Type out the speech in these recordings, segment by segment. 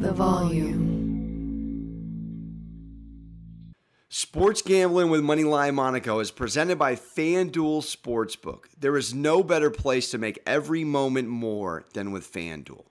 the volume. Sports gambling with Moneyline Monaco is presented by FanDuel Sportsbook. There is no better place to make every moment more than with FanDuel.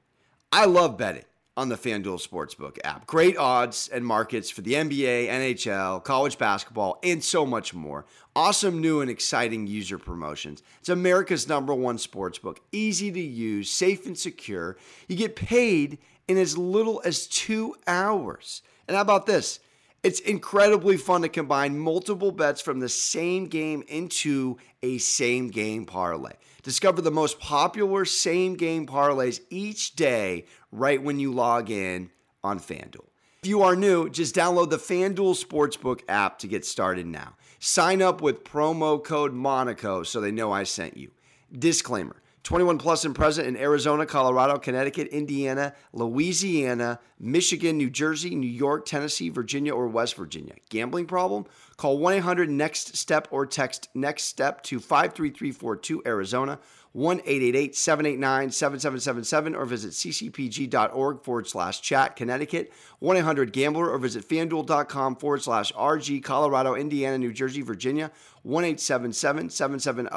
I love betting on the FanDuel Sportsbook app. Great odds and markets for the NBA, NHL, college basketball, and so much more. Awesome new and exciting user promotions. It's America's number one sportsbook. Easy to use, safe and secure. You get paid in as little as two hours. And how about this? It's incredibly fun to combine multiple bets from the same game into a same game parlay. Discover the most popular same game parlays each day right when you log in on FanDuel. If you are new, just download the FanDuel Sportsbook app to get started now. Sign up with promo code Monaco so they know I sent you. Disclaimer 21 plus and present in Arizona, Colorado, Connecticut, Indiana, Louisiana, Michigan, New Jersey, New York, Tennessee, Virginia, or West Virginia. Gambling problem? Call 1 800 NEXT STEP or text NEXT STEP to 53342 Arizona, 1 888 789 7777, or visit ccpg.org forward slash chat Connecticut, 1 800 Gambler, or visit fanduel.com forward slash RG Colorado, Indiana, New Jersey, Virginia, 1 877 770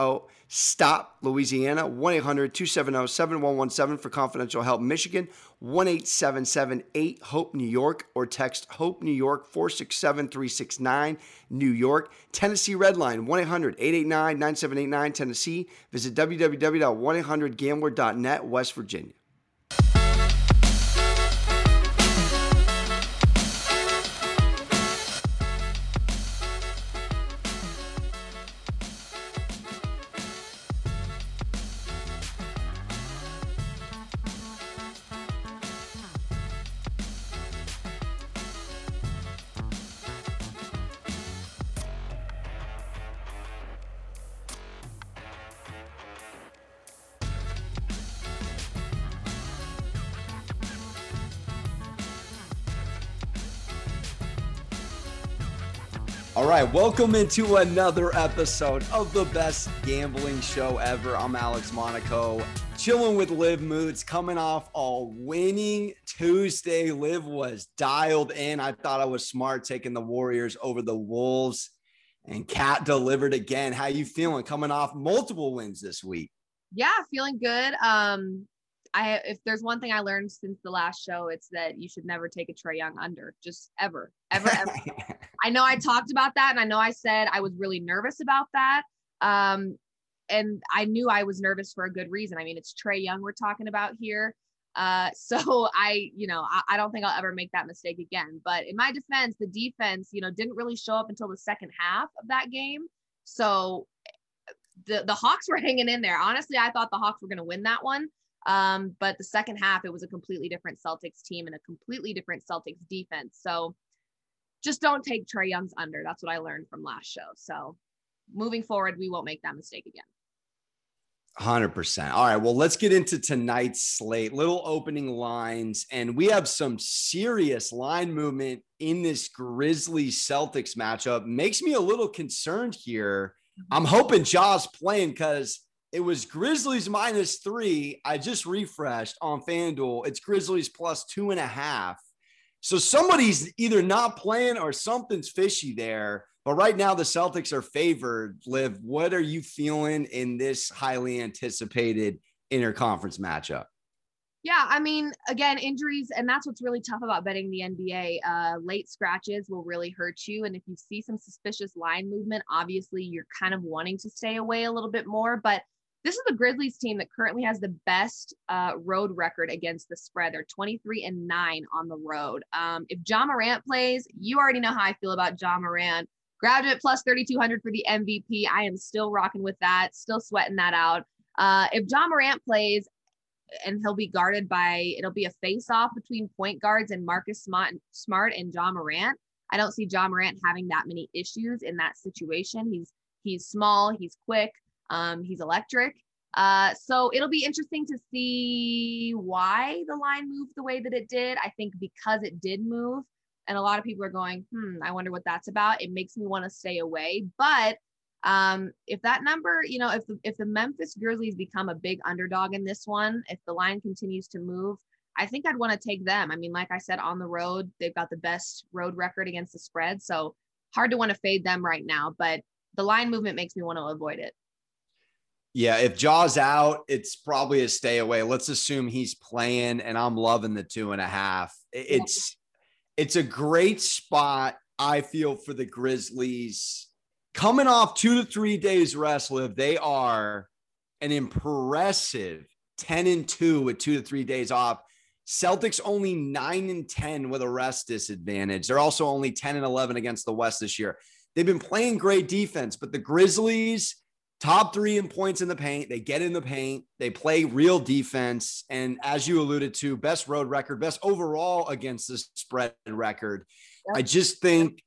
STOP Louisiana, 1 800 270 7117 for confidential help Michigan, 1 877 8 HOPE New York, or text HOPE New York 467 369 New York. Tennessee Redline, 1 800 889 9789 Tennessee. Visit www.1800gambler.net, West Virginia. Welcome into another episode of the best gambling show ever. I'm Alex Monaco, chilling with Liv Moods, coming off a winning Tuesday. Liv was dialed in. I thought I was smart taking the Warriors over the Wolves, and Cat delivered again. How you feeling coming off multiple wins this week? Yeah, feeling good. Um, I if there's one thing I learned since the last show, it's that you should never take a Trae Young under, just ever, ever, ever. I know I talked about that, and I know I said I was really nervous about that. Um, and I knew I was nervous for a good reason. I mean, it's Trae Young we're talking about here. Uh, so I, you know, I, I don't think I'll ever make that mistake again. But in my defense, the defense, you know, didn't really show up until the second half of that game. So the the Hawks were hanging in there. Honestly, I thought the Hawks were going to win that one. Um, but the second half, it was a completely different Celtics team and a completely different Celtics defense. So just don't take Trae Young's under. That's what I learned from last show. So moving forward, we won't make that mistake again. 100%. All right. Well, let's get into tonight's slate. Little opening lines. And we have some serious line movement in this Grizzlies Celtics matchup. Makes me a little concerned here. I'm hoping Ja's playing because it was Grizzlies minus three. I just refreshed on FanDuel. It's Grizzlies plus two and a half. So somebody's either not playing or something's fishy there. But right now, the Celtics are favored. Liv, what are you feeling in this highly anticipated interconference matchup? Yeah, I mean, again, injuries, and that's what's really tough about betting the NBA. Uh, late scratches will really hurt you. And if you see some suspicious line movement, obviously you're kind of wanting to stay away a little bit more. But this is the Grizzlies team that currently has the best uh, road record against the spread. They're 23 and 9 on the road. Um, if Ja Morant plays, you already know how I feel about Ja Morant. It plus 3,200 for the MVP. I am still rocking with that, still sweating that out. Uh, if Ja Morant plays, and he'll be guarded by it'll be a face off between point guards and Marcus Smart and Ja Morant. I don't see Ja Morant having that many issues in that situation. He's he's small, he's quick. Um, he's electric. Uh, so it'll be interesting to see why the line moved the way that it did. I think because it did move, and a lot of people are going, hmm, I wonder what that's about. It makes me want to stay away. But um, if that number, you know, if the, if the Memphis Grizzlies become a big underdog in this one, if the line continues to move, I think I'd want to take them. I mean, like I said, on the road, they've got the best road record against the spread. So hard to want to fade them right now, but the line movement makes me want to avoid it. Yeah, if Ja's out, it's probably a stay away. Let's assume he's playing, and I'm loving the two and a half. It's it's a great spot, I feel, for the Grizzlies. Coming off two to three days rest, Liv, they are an impressive 10 and 2 with two to three days off. Celtics only 9 and 10 with a rest disadvantage. They're also only 10 and 11 against the West this year. They've been playing great defense, but the Grizzlies top three in points in the paint. They get in the paint, they play real defense. And as you alluded to, best road record, best overall against the spread record. Yep. I just think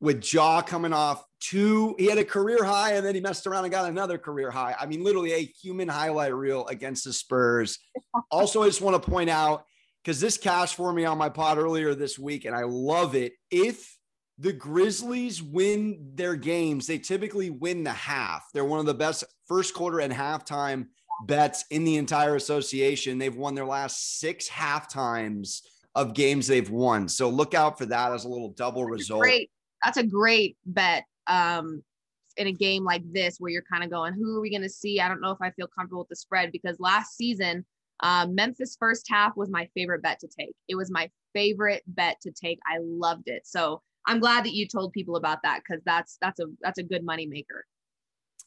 with Ja coming off two, he had a career high and then he messed around and got another career high. I mean, literally a human highlight reel against the Spurs. also, I just want to point out because this cash for me on my pod earlier this week, and I love it. If the Grizzlies win their games, they typically win the half. They're one of the best first quarter and halftime bets in the entire association. They've won their last six half times of games they've won. So look out for that as a little double That's result. Great. That's a great bet. Um, in a game like this where you're kind of going, who are we going to see? I don't know if I feel comfortable with the spread because last season, um, Memphis first half was my favorite bet to take. It was my favorite bet to take. I loved it. So I'm glad that you told people about that because that's that's a that's a good money maker.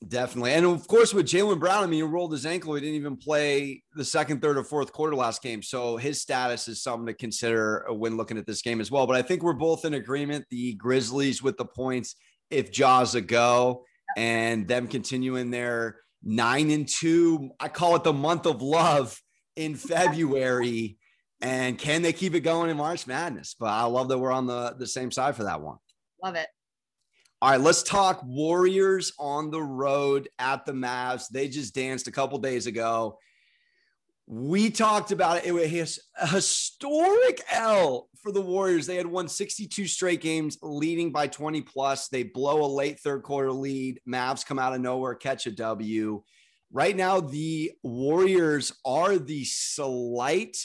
Definitely. And of course, with Jaylen Brown, I mean, he rolled his ankle. He didn't even play the second, third, or fourth quarter last game. So his status is something to consider when looking at this game as well. But I think we're both in agreement. The Grizzlies with the points, if Ja's a go, and them continuing their nine and two, I call it the month of love in February. And can they keep it going in March Madness? But I love that we're on the, the same side for that one. Love it. All right, let's talk Warriors on the road at the Mavs. They just danced a couple days ago. We talked about it. It was a historic L for the Warriors. They had won 62 straight games, leading by 20 plus. They blow a late third quarter lead. Mavs come out of nowhere, catch a W. Right now, the Warriors are the slight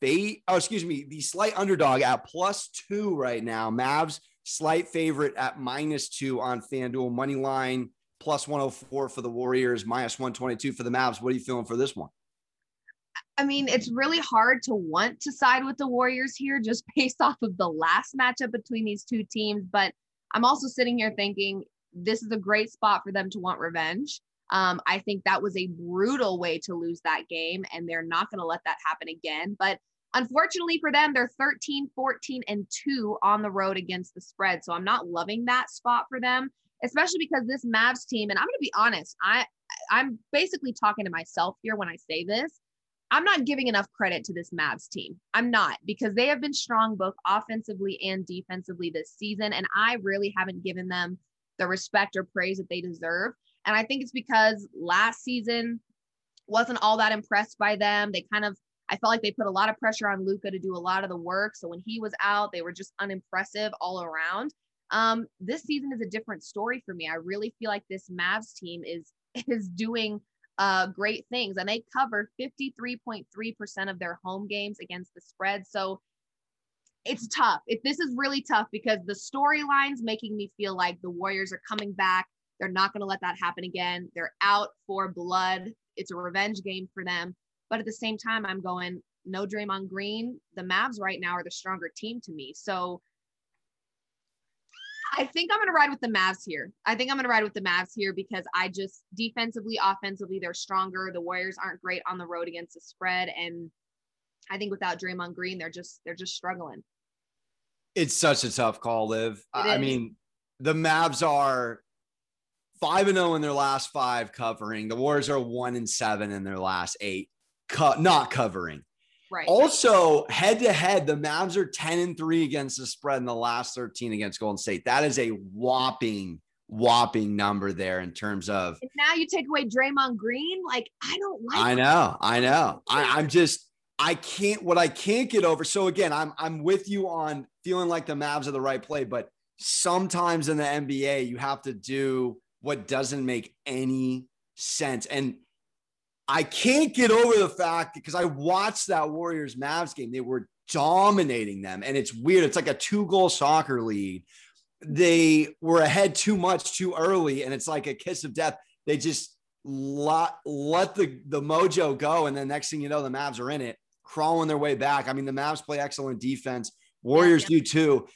fate. Oh, excuse me, the slight underdog at plus two right now. Mavs slight favorite at minus two on FanDuel money line plus 104 for the Warriors, minus 122 for the Mavs. What are you feeling for this one? I mean, it's really hard to want to side with the Warriors here just based off of the last matchup between these two teams. But I'm also sitting here thinking this is a great spot for them to want revenge. Um, I think that was a brutal way to lose that game, and they're not going to let that happen again. But unfortunately for them, they're 13, 14, and 2 on the road against the spread. So I'm not loving that spot for them, especially because this Mavs team, and I'm going to be honest, I I'm basically talking to myself here when I say this. I'm not giving enough credit to this Mavs team. I'm not because they have been strong both offensively and defensively this season. And I really haven't given them the respect or praise that they deserve. And I think it's because last season wasn't all that impressed by them. They kind of, I felt like they put a lot of pressure on Luka to do a lot of the work. So when he was out, they were just unimpressive all around. Um, this season is a different story for me. I really feel like this Mavs team is is doing uh, great things, and they cover 53.3% of their home games against the spread. So it's tough. If this is really tough because the storylines making me feel like the Warriors are coming back they're not going to let that happen again. They're out for blood. It's a revenge game for them. But at the same time, I'm going, no Draymond Green. The Mavs right now are the stronger team to me. So I think I'm going to ride with the Mavs here. I think I'm going to ride with the Mavs here because I just defensively, offensively, they're stronger. The Warriors aren't great on the road against the spread. And I think without Draymond Green, they're just, they're just struggling. It's such a tough call, Liv. I mean, the Mavs are five and zero oh in their last five covering. The Warriors are one and seven in their last eight, co- not covering. Right. Also, head to head, the Mavs are 10 and 3 against the spread in the last 13 against Golden State. That is a whopping, whopping number there in terms of. And now you take away Draymond Green. Like, I don't like I know. I know. I, I'm just, I can't, what I can't get over. So again, I'm, I'm with you on feeling like the Mavs are the right play, but sometimes in the NBA, you have to do what doesn't make any sense. And I can't get over the fact because I watched that Warriors Mavs game. They were dominating them. And it's weird. It's like a two goal soccer lead. They were ahead too much too early. And it's like a kiss of death. They just let, let the, the mojo go. And then next thing you know, the Mavs are in it, crawling their way back. I mean, the Mavs play excellent defense. Warriors yeah, yeah. do too.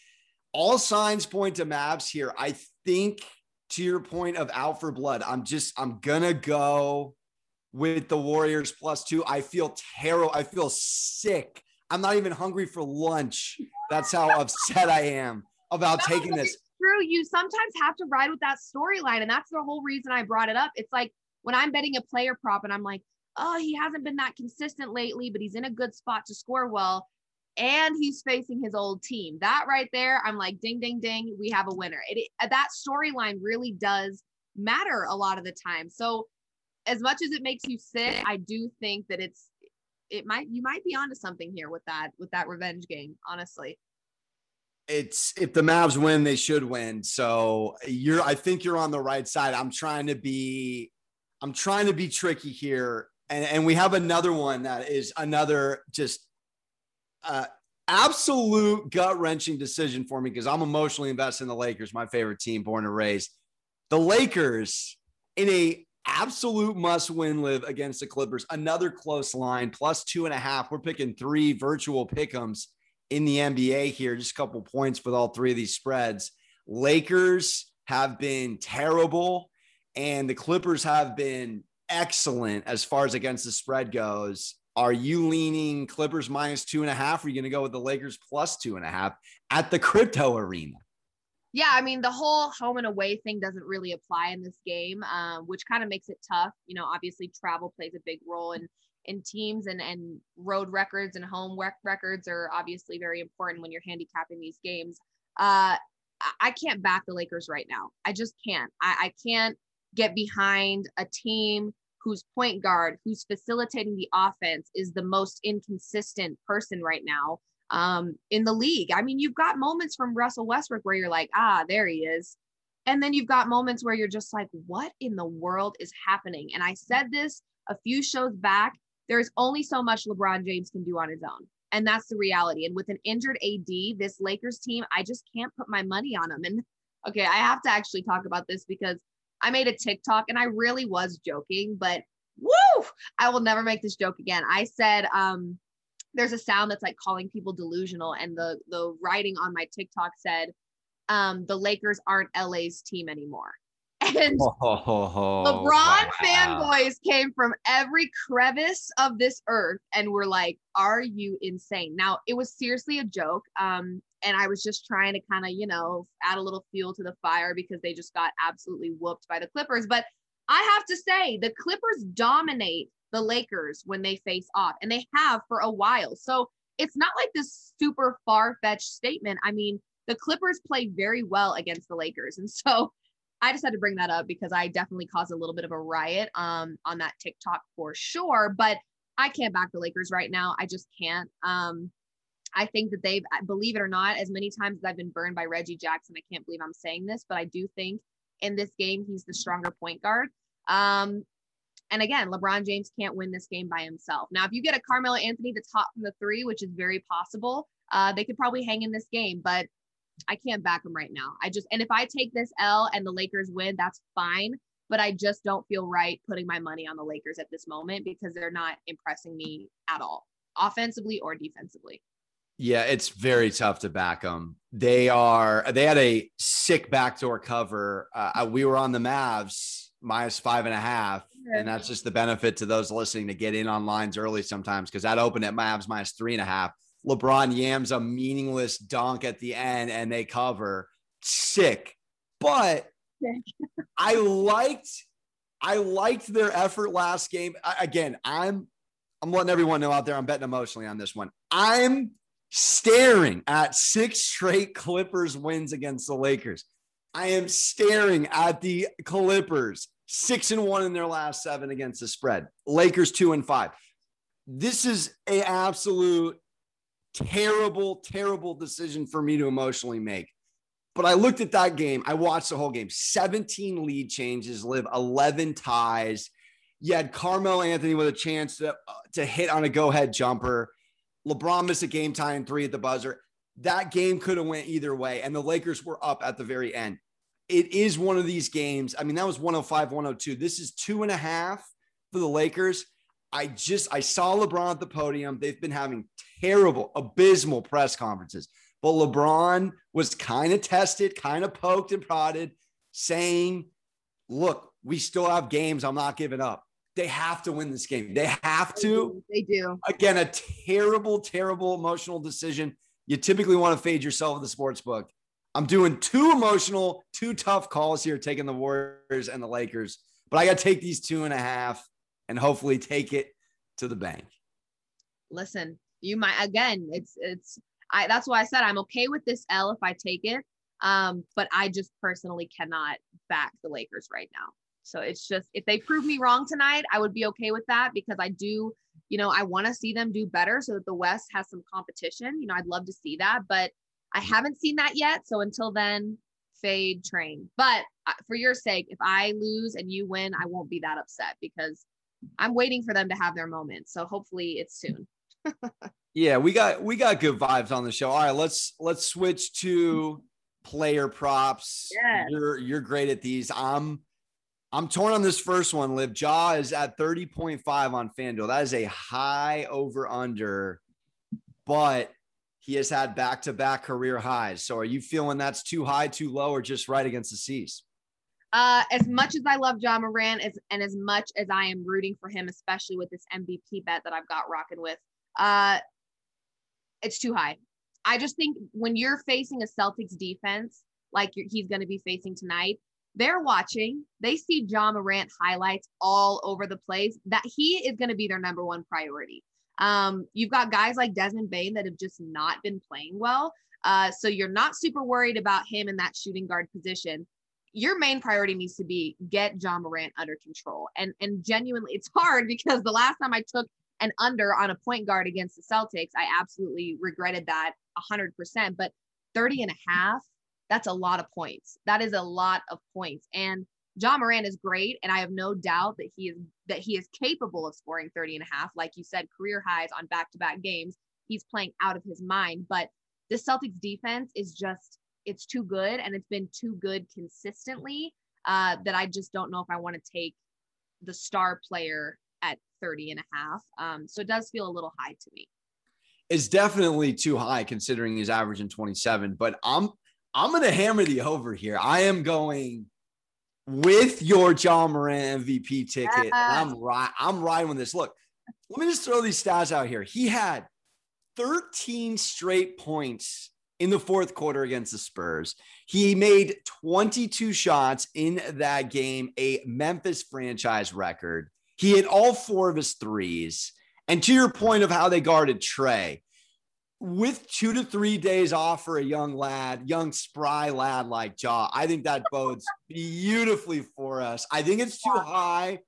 All signs point to Mavs here. I think to your point of out for blood, I'm just, I'm to go with the Warriors plus two. I feel terrible. I feel sick. I'm not even hungry for lunch. That's how upset I am about no, taking this. True. You sometimes have to ride with that storyline. And that's the whole reason I brought it up. It's like when I'm betting a player prop and I'm like, oh, he hasn't been that consistent lately, but he's in a good spot to score well. And he's facing his old team. That right there, I'm like, ding, ding, ding, we have a winner. It, that storyline really does matter a lot of the time. So as much as it makes you sick, I do think that it's it might you might be onto something here with that with that revenge game, honestly. It's if the Mavs win, they should win. So you're I think you're on the right side. I'm trying to be I'm trying to be tricky here. And and we have another one that is another just uh absolute gut wrenching decision for me because I'm emotionally invested in the Lakers, my favorite team, born and raised. The Lakers in a absolute must win Liv against the Clippers. Another close line, plus two and a half. We're picking three virtual pickums in the NBA here, just a couple points with all three of these spreads. Lakers have been terrible, and the Clippers have been excellent as far as against the spread goes. Are you leaning Clippers minus two and a half? Or are you going to go with the Lakers plus two and a half at the crypto arena? yeah, I mean, the whole home and away thing doesn't really apply in this game, um, which kind of makes it tough. You know, obviously travel plays a big role in in teams and and road records and home rec- records are obviously very important when you're handicapping these games. Uh, I can't back the Lakers right now. I just can't. I, I can't get behind a team whose point guard, who's facilitating the offense, is the most inconsistent person right now um, in the league. I mean, you've got moments from Russell Westbrook where you're like, ah, there he is. And then you've got moments where you're just like, what in the world is happening? And I said this a few shows back there's only so much LeBron James can do on his own. And that's the reality. And with an injured AD, this Lakers team, I just can't put my money on them. And okay, I have to actually talk about this because I made a TikTok and I really was joking, but woo, I will never make this joke again. I said, um, there's a sound that's like calling people delusional and the the writing on my tiktok said um the lakers aren't la's team anymore and oh, lebron wow. fanboys came from every crevice of this earth and were like are you insane now it was seriously a joke um and i was just trying to kind of you know add a little fuel to the fire because they just got absolutely whooped by the clippers but i have to say the clippers dominate the Lakers when they face off, and they have for a while. So it's not like this super far fetched statement. I mean, the Clippers play very well against the Lakers. And so I just had to bring that up because I definitely caused a little bit of a riot um, on that TikTok for sure. But I can't back the Lakers right now. I just can't. Um, I think that they've, believe it or not, as many times as I've been burned by Reggie Jackson, I can't believe I'm saying this, but I do think in this game he's the stronger point guard. Um, and again, LeBron James can't win this game by himself. Now, if you get a Carmelo Anthony that's hot from the three, which is very possible, uh, they could probably hang in this game, but I can't back them right now. I just, and if I take this L and the Lakers win, that's fine. But I just don't feel right putting my money on the Lakers at this moment because they're not impressing me at all, offensively or defensively. Yeah, it's very tough to back them. They are, they had a sick backdoor cover. Uh, we were on the Mavs minus five and a half and that's just the benefit to those listening to get in on lines early sometimes because that opened at Mavs minus three and a half. LeBron yams a meaningless dunk at the end and they cover. Sick. But I liked I liked their effort last game. I, again, I'm I'm letting everyone know out there I'm betting emotionally on this one. I'm staring at six straight Clippers wins against the Lakers. I am staring at the Clippers six and one in their last seven against the spread. Lakers two and five. This is a absolute terrible, terrible decision for me to emotionally make. But I looked at that game. I watched the whole game. 17 lead changes, Liv 11 ties. You had Carmelo Anthony with a chance to, uh, to hit on a go ahead jumper. LeBron missed a game tying three at the buzzer. That game could have went either way, and the Lakers were up at the very end. It is one of these games. I mean, that was 105, 102. This is two and a half for the Lakers. I just I saw LeBron at the podium. They've been having terrible, abysmal press conferences. But LeBron was kind of tested, kind of poked and prodded, saying, "Look, we still have games. I'm not giving up. They have to win this game. They have to. They do. Again, a terrible, terrible emotional decision. You typically want to fade yourself in the sports book. I'm doing two emotional, two tough calls here, taking the Warriors and the Lakers. But I got to take these two and a half and hopefully take it to the bank. Listen, you might again. It's it's. I that's why I said I'm okay with this L if I take it. Um, but I just personally cannot back the Lakers right now. So it's just if they prove me wrong tonight, I would be okay with that because I do, you know, I want to see them do better so that the West has some competition. You know, I'd love to see that, but I haven't seen that yet. So until then, fade train. But uh, for your sake, if I lose and you win, I won't be that upset because I'm waiting for them to have their moment. So hopefully it's soon. yeah, we got we got good vibes on the show. All right, let's let's switch to player props. Yeah. You're you're great at these. I'm I'm torn on this first one. Liv Ja is at 30.5 on FanDuel. That is a high over under, but he has had back to back career highs. So are you feeling that's too high, too low, or just right against the C's? Uh, as much as I love Ja Morant, as, and as much as I am rooting for him, especially with this MVP bet that I've got rocking with, uh, it's too high. I just think when you're facing a Celtics defense like he's going to be facing tonight, they're watching. They see Ja Morant highlights all over the place. That he is going to be their number one priority. Um, you've got guys like Desmond Bane that have just not been playing well. Uh, so you're not super worried about him in that shooting guard position. Your main priority needs to be get Ja Morant under control. And and genuinely, it's hard because the last time I took an under on a point guard against the Celtics, I absolutely regretted that 100%. But 30 and a half, that's a lot of points. That is a lot of points. And Ja Morant is great. And I have no doubt that he is that he is capable of scoring 30 and a half. Like you said, career highs on back-to-back games. He's playing out of his mind. But the Celtics defense is just it's too good and it's been too good consistently uh, that I just don't know if I want to take the star player at 30 and a half. Um, so it does feel a little high to me. It's definitely too high considering he's averaging 27, but I'm I'm going to hammer the over here. I am going with your Ja Morant MVP ticket. I'm right. I'm riding with this. Look, let me just throw these stats out here. He had 13 straight points in the fourth quarter against the Spurs. He made 22 shots in that game, a Memphis franchise record. He hit all four of his threes. And to your point of how they guarded Trae, with two to three days off for a young lad, young spry lad like Ja, I think that bodes beautifully for us. I think it's too high,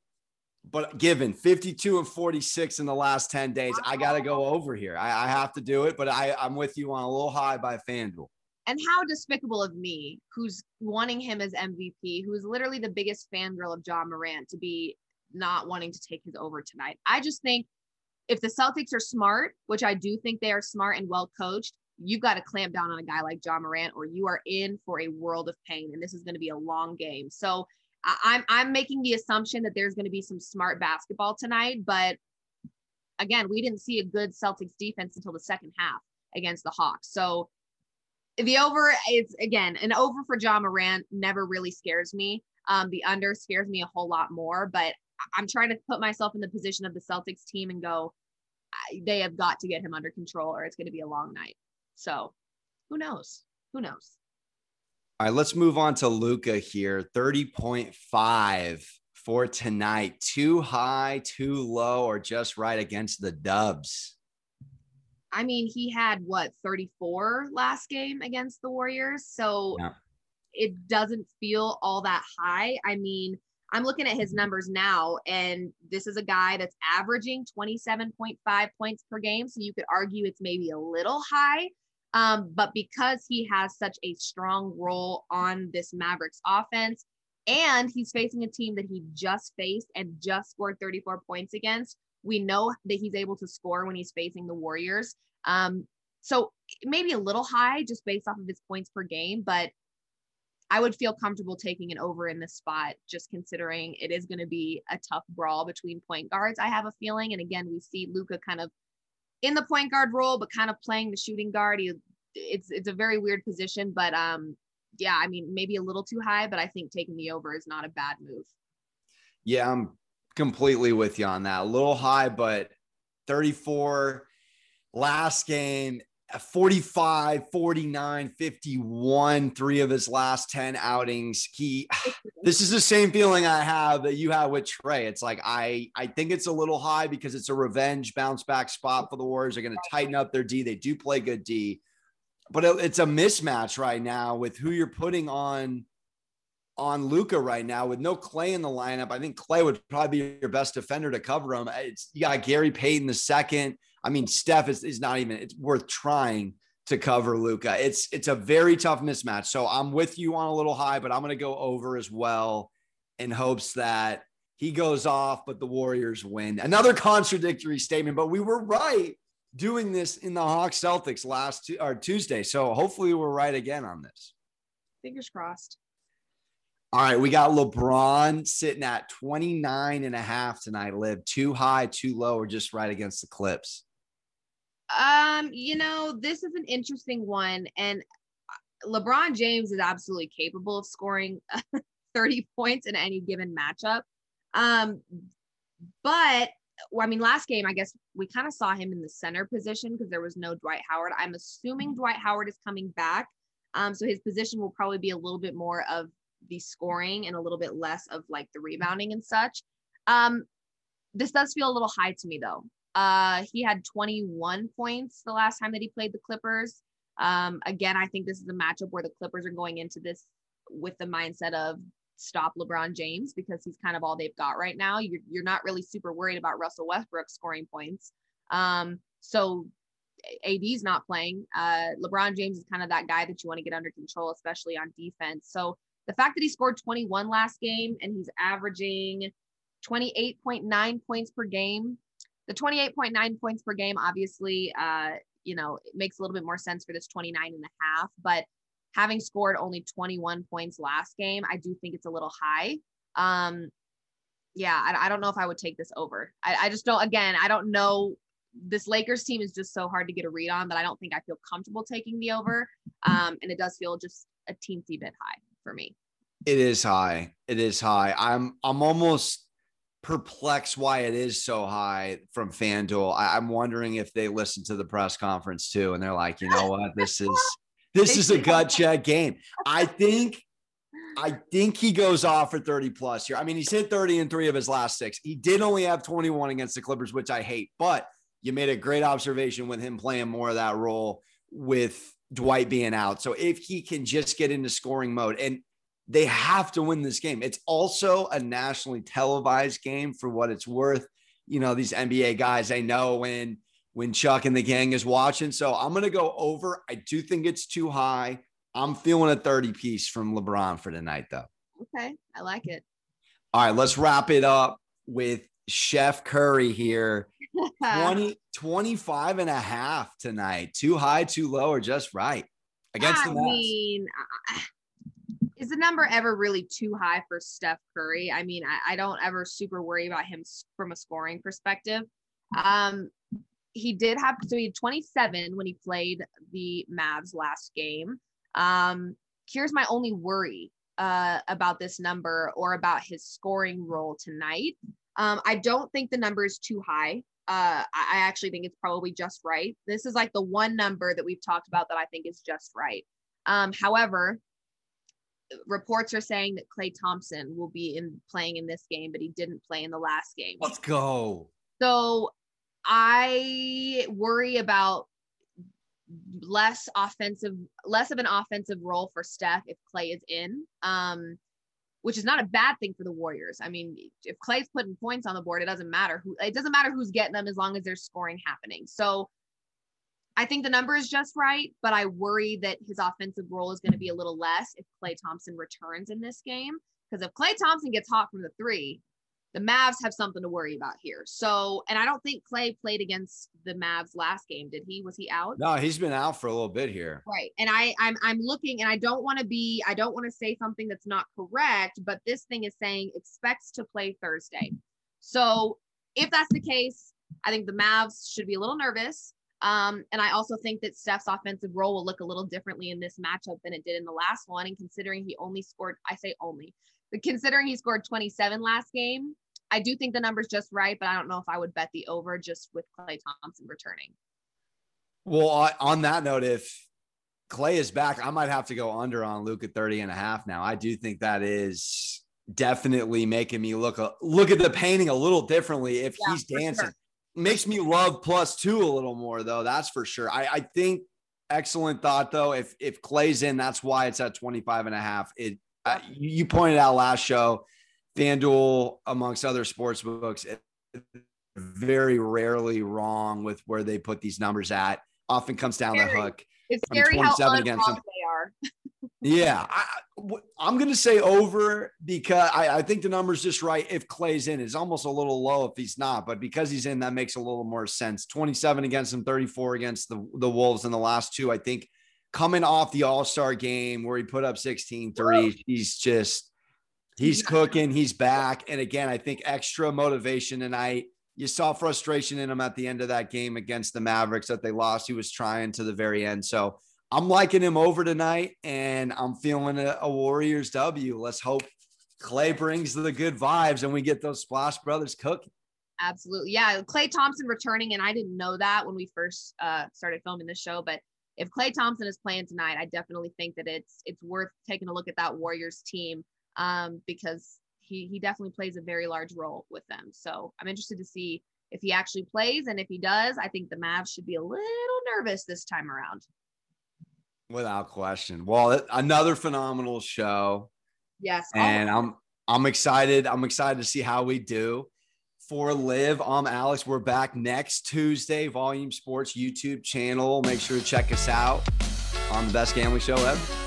but given 52 and 46 in the last 10 days, I got to go over here. I, I, have to do it, but I, I'm with you on a little high by FanDuel. And how despicable of me, who's wanting him as MVP, who is literally the biggest fangirl of Ja Morant, to be not wanting to take his over tonight. I just think if the Celtics are smart, which I do think they are smart and well coached, you've got to clamp down on a guy like Ja Morant, or you are in for a world of pain. And this is going to be a long game. So I'm I'm making the assumption that there's going to be some smart basketball tonight, but again, we didn't see a good Celtics defense until the second half against the Hawks. So the over is again an over for Ja Morant never really scares me. Um, the under scares me a whole lot more, but I'm trying to put myself in the position of the Celtics team and go, they have got to get him under control or it's going to be a long night. So who knows? Who knows? All right, let's move on to Luka here. 30.5 for tonight. Too high, too low, or just right against the Dubs? I mean, he had what 34 last game against the Warriors. So yeah. it doesn't feel all that high. I mean, I'm looking at his numbers now, and this is a guy that's averaging 27.5 points per game. So you could argue it's maybe a little high. Um, but because he has such a strong role on this Mavericks offense, And he's facing a team that he just faced and just scored 34 points against. We know that he's able to score when he's facing the Warriors. Um, so maybe a little high just based off of his points per game, but I would feel comfortable taking an over in this spot, just considering it is going to be a tough brawl between point guards. I have a feeling, and again, we see Luka kind of in the point guard role, but kind of playing the shooting guard. He, it's it's a very weird position, but um, yeah, I mean maybe a little too high, but I think taking the over is not a bad move. Yeah, I'm completely with you on that. A little high, but 34 last game 45, 49, 51, three of his last 10 outings. He this is the same feeling I have that you have with Trae. It's like I I think it's a little high because it's a revenge bounce back spot for the Warriors. They're going to tighten up their D. They do play good D. But it's a mismatch right now with who you're putting on on Luka right now with no Klay in the lineup. I think Klay would probably be your best defender to cover him. It's you got Gary Payton the second. I mean, Steph is, is not even, it's worth trying to cover Luka. It's it's a very tough mismatch. So I'm with you on a little high, but I'm gonna go over as well in hopes that he goes off, but the Warriors win. Another contradictory statement, but we were right doing this in the Hawks Celtics last or Tuesday. So hopefully we're right again on this. Fingers crossed. All right, we got LeBron sitting at 29 and a half tonight. Liv too high, too low, or just right against the clips. Um, you know, this is an interesting one, and uh, LeBron James is absolutely capable of scoring 30 points in any given matchup. Um, but well, I mean, last game, I guess we kind of saw him in the center position because there was no Dwight Howard. I'm assuming Dwight Howard is coming back. Um, so his position will probably be a little bit more of the scoring and a little bit less of like the rebounding and such. Um, this does feel a little high to me though. Uh, he had 21 points the last time that he played the Clippers. Um, again, I think this is a matchup where the Clippers are going into this with the mindset of stop LeBron James because he's kind of all they've got right now. You're, you're not really super worried about Russell Westbrook scoring points. Um, so AD's not playing. Uh, LeBron James is kind of that guy that you want to get under control, especially on defense. So the fact that he scored 21 last game and he's averaging 28.9 points per game the 28.9 points per game, obviously, uh, you know, it makes a little bit more sense for this 29 and a half, but having scored only 21 points last game, I do think it's a little high. Um, yeah, I, I don't know if I would take this over. I, I just don't, again, I don't know. This Lakers team is just so hard to get a read on that I don't think I feel comfortable taking the over. Um, and it does feel just a teensy bit high for me. It is high. It is high. I'm I'm almost perplexed why it is so high from FanDuel. I, am wondering if they listen to the press conference too, and they're like, you know what, this is this is a gut check game. I think I think he goes off for 30 plus here. I mean, he's hit 30 in three of his last six. He did only have 21 against the Clippers, which I hate, but you made a great observation with him playing more of that role with Dwight being out. So if he can just get into scoring mode and they have to win this game. It's also a nationally televised game for what it's worth. You know, these NBA guys, they know when when Chuck and the gang is watching. So I'm going to go over. I do think it's too high. I'm feeling a 30 piece from LeBron for tonight, though. Okay. I like it. All right. Let's wrap it up with Chef Curry here. 20, 25 and a half tonight. Too high, too low, or just right against I the Mavs. mean, is the number ever really too high for Steph Curry? I mean, I, I don't ever super worry about him from a scoring perspective. Um, he did have so he had 27 when he played the Mavs last game. Um, here's my only worry uh, about this number or about his scoring role tonight. Um, I don't think the number is too high. Uh, I, I actually think it's probably just right. This is like the one number that we've talked about that I think is just right. Um, however, reports are saying that Klay Thompson will be in playing in this game, but he didn't play in the last game. Let's go. So I worry about less offensive, less of an offensive role for Steph if Klay is in. Um, which is not a bad thing for the Warriors. I mean, if Klay's putting points on the board, it doesn't matter who it doesn't matter who's getting them as long as there's scoring happening. So I think the number is just right, but I worry that his offensive role is going to be a little less if Klay Thompson returns in this game Because if Klay Thompson gets hot from the three, the Mavs have something to worry about here. So, and I don't think Klay played against the Mavs last game. Did he? Was he out? No, he's been out for a little bit here. Right. And I I'm I'm looking and I don't want to be I don't want to say something that's not correct, but this thing is saying expects to play Thursday. So, if that's the case, I think the Mavs should be a little nervous. Um, and I also think that Steph's offensive role will look a little differently in this matchup than it did in the last one. And considering he only scored, I say only, but considering he scored 27 last game, I do think the number's just right, but I don't know if I would bet the over just with Klay Thompson returning. Well, on that note, if Klay is back, I might have to go under on Luka 30 and a half now. I do think that is definitely making me look a, look at the painting a little differently if yeah, he's dancing. Sure. Makes me love plus two a little more though. That's for sure. I, I think excellent thought though. If if Klay's in, that's why it's at 25 and a half. It uh, you pointed out last show FanDuel, amongst other sports books, very rarely wrong with where they put these numbers at. Often comes down the hook. It's scary how against them. they are. yeah, I, am going to say over because I, I, think the number's just right. If Klay's in, it's almost a little low if he's not, but because he's in, that makes a little more sense. 27 against him, 34 against the, the Wolves in the last two. I think coming off the All Star game where he put up 16 threes, he's just He's cooking. He's back. And again, I think extra motivation tonight. You saw frustration in him at the end of that game against the Mavericks that they lost. He was trying to the very end. So I'm liking him over tonight, and I'm feeling a, a Warriors W. Let's hope Klay brings the good vibes and we get those Splash Brothers cooking. Absolutely. Yeah. Klay Thompson returning. And I didn't know that when we first uh, started filming the show, but if Klay Thompson is playing tonight, I definitely think that it's it's worth taking a look at that Warriors team um, because he he definitely plays a very large role with them. So I'm interested to see if he actually plays, and if he does, I think the Mavs should be a little nervous this time around. Without question. Well, another phenomenal show. Yes, and I'm I'm excited. I'm excited to see how we do. For Liv, I'm Alex. We're back next Tuesday. Volume Sports YouTube channel. Make sure to check us out on the best gambling show ever.